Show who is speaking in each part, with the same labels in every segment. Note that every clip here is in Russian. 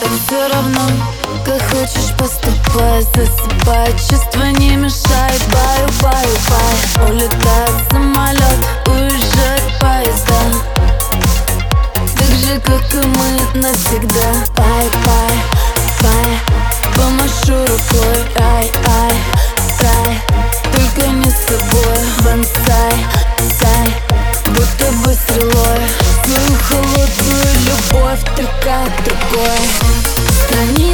Speaker 1: так все равно Как хочешь поступай Засыпай, чувства не мешай Баю, баю, бай. Улетает самолет Уезжает поезда. Так же, как и мы навсегда. Бай любовь Только другой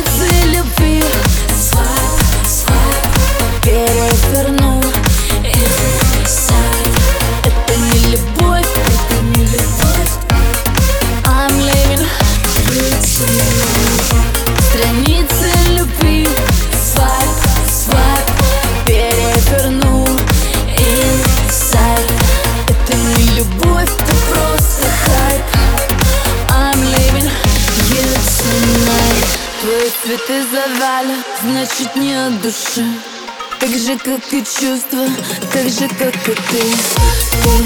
Speaker 1: Цветы завяли, значит не от души. Так же, как и чувства, так же, как и ты. Ты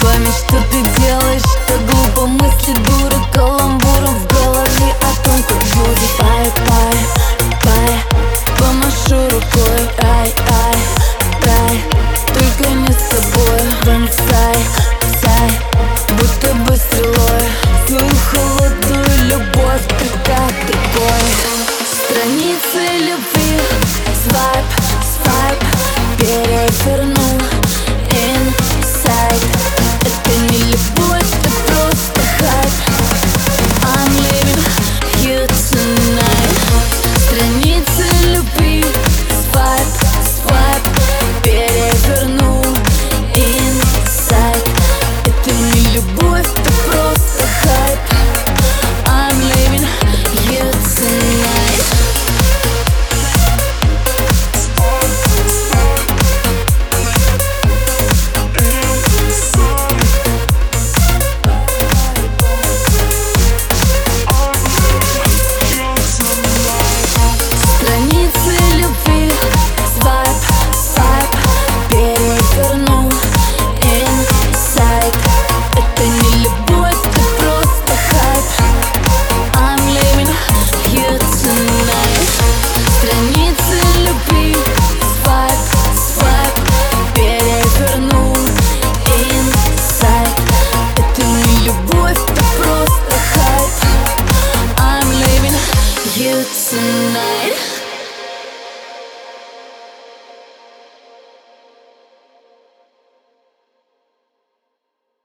Speaker 1: Память, что ты делаешь, так глупо. Мысли дура Каламбуром в голове о том, как будет Пай, пай, пай, помашу рукой. Ай, ай, рай, только не с тобой Бонсай, сай, будто холодную любовь ты как другой Страницы любви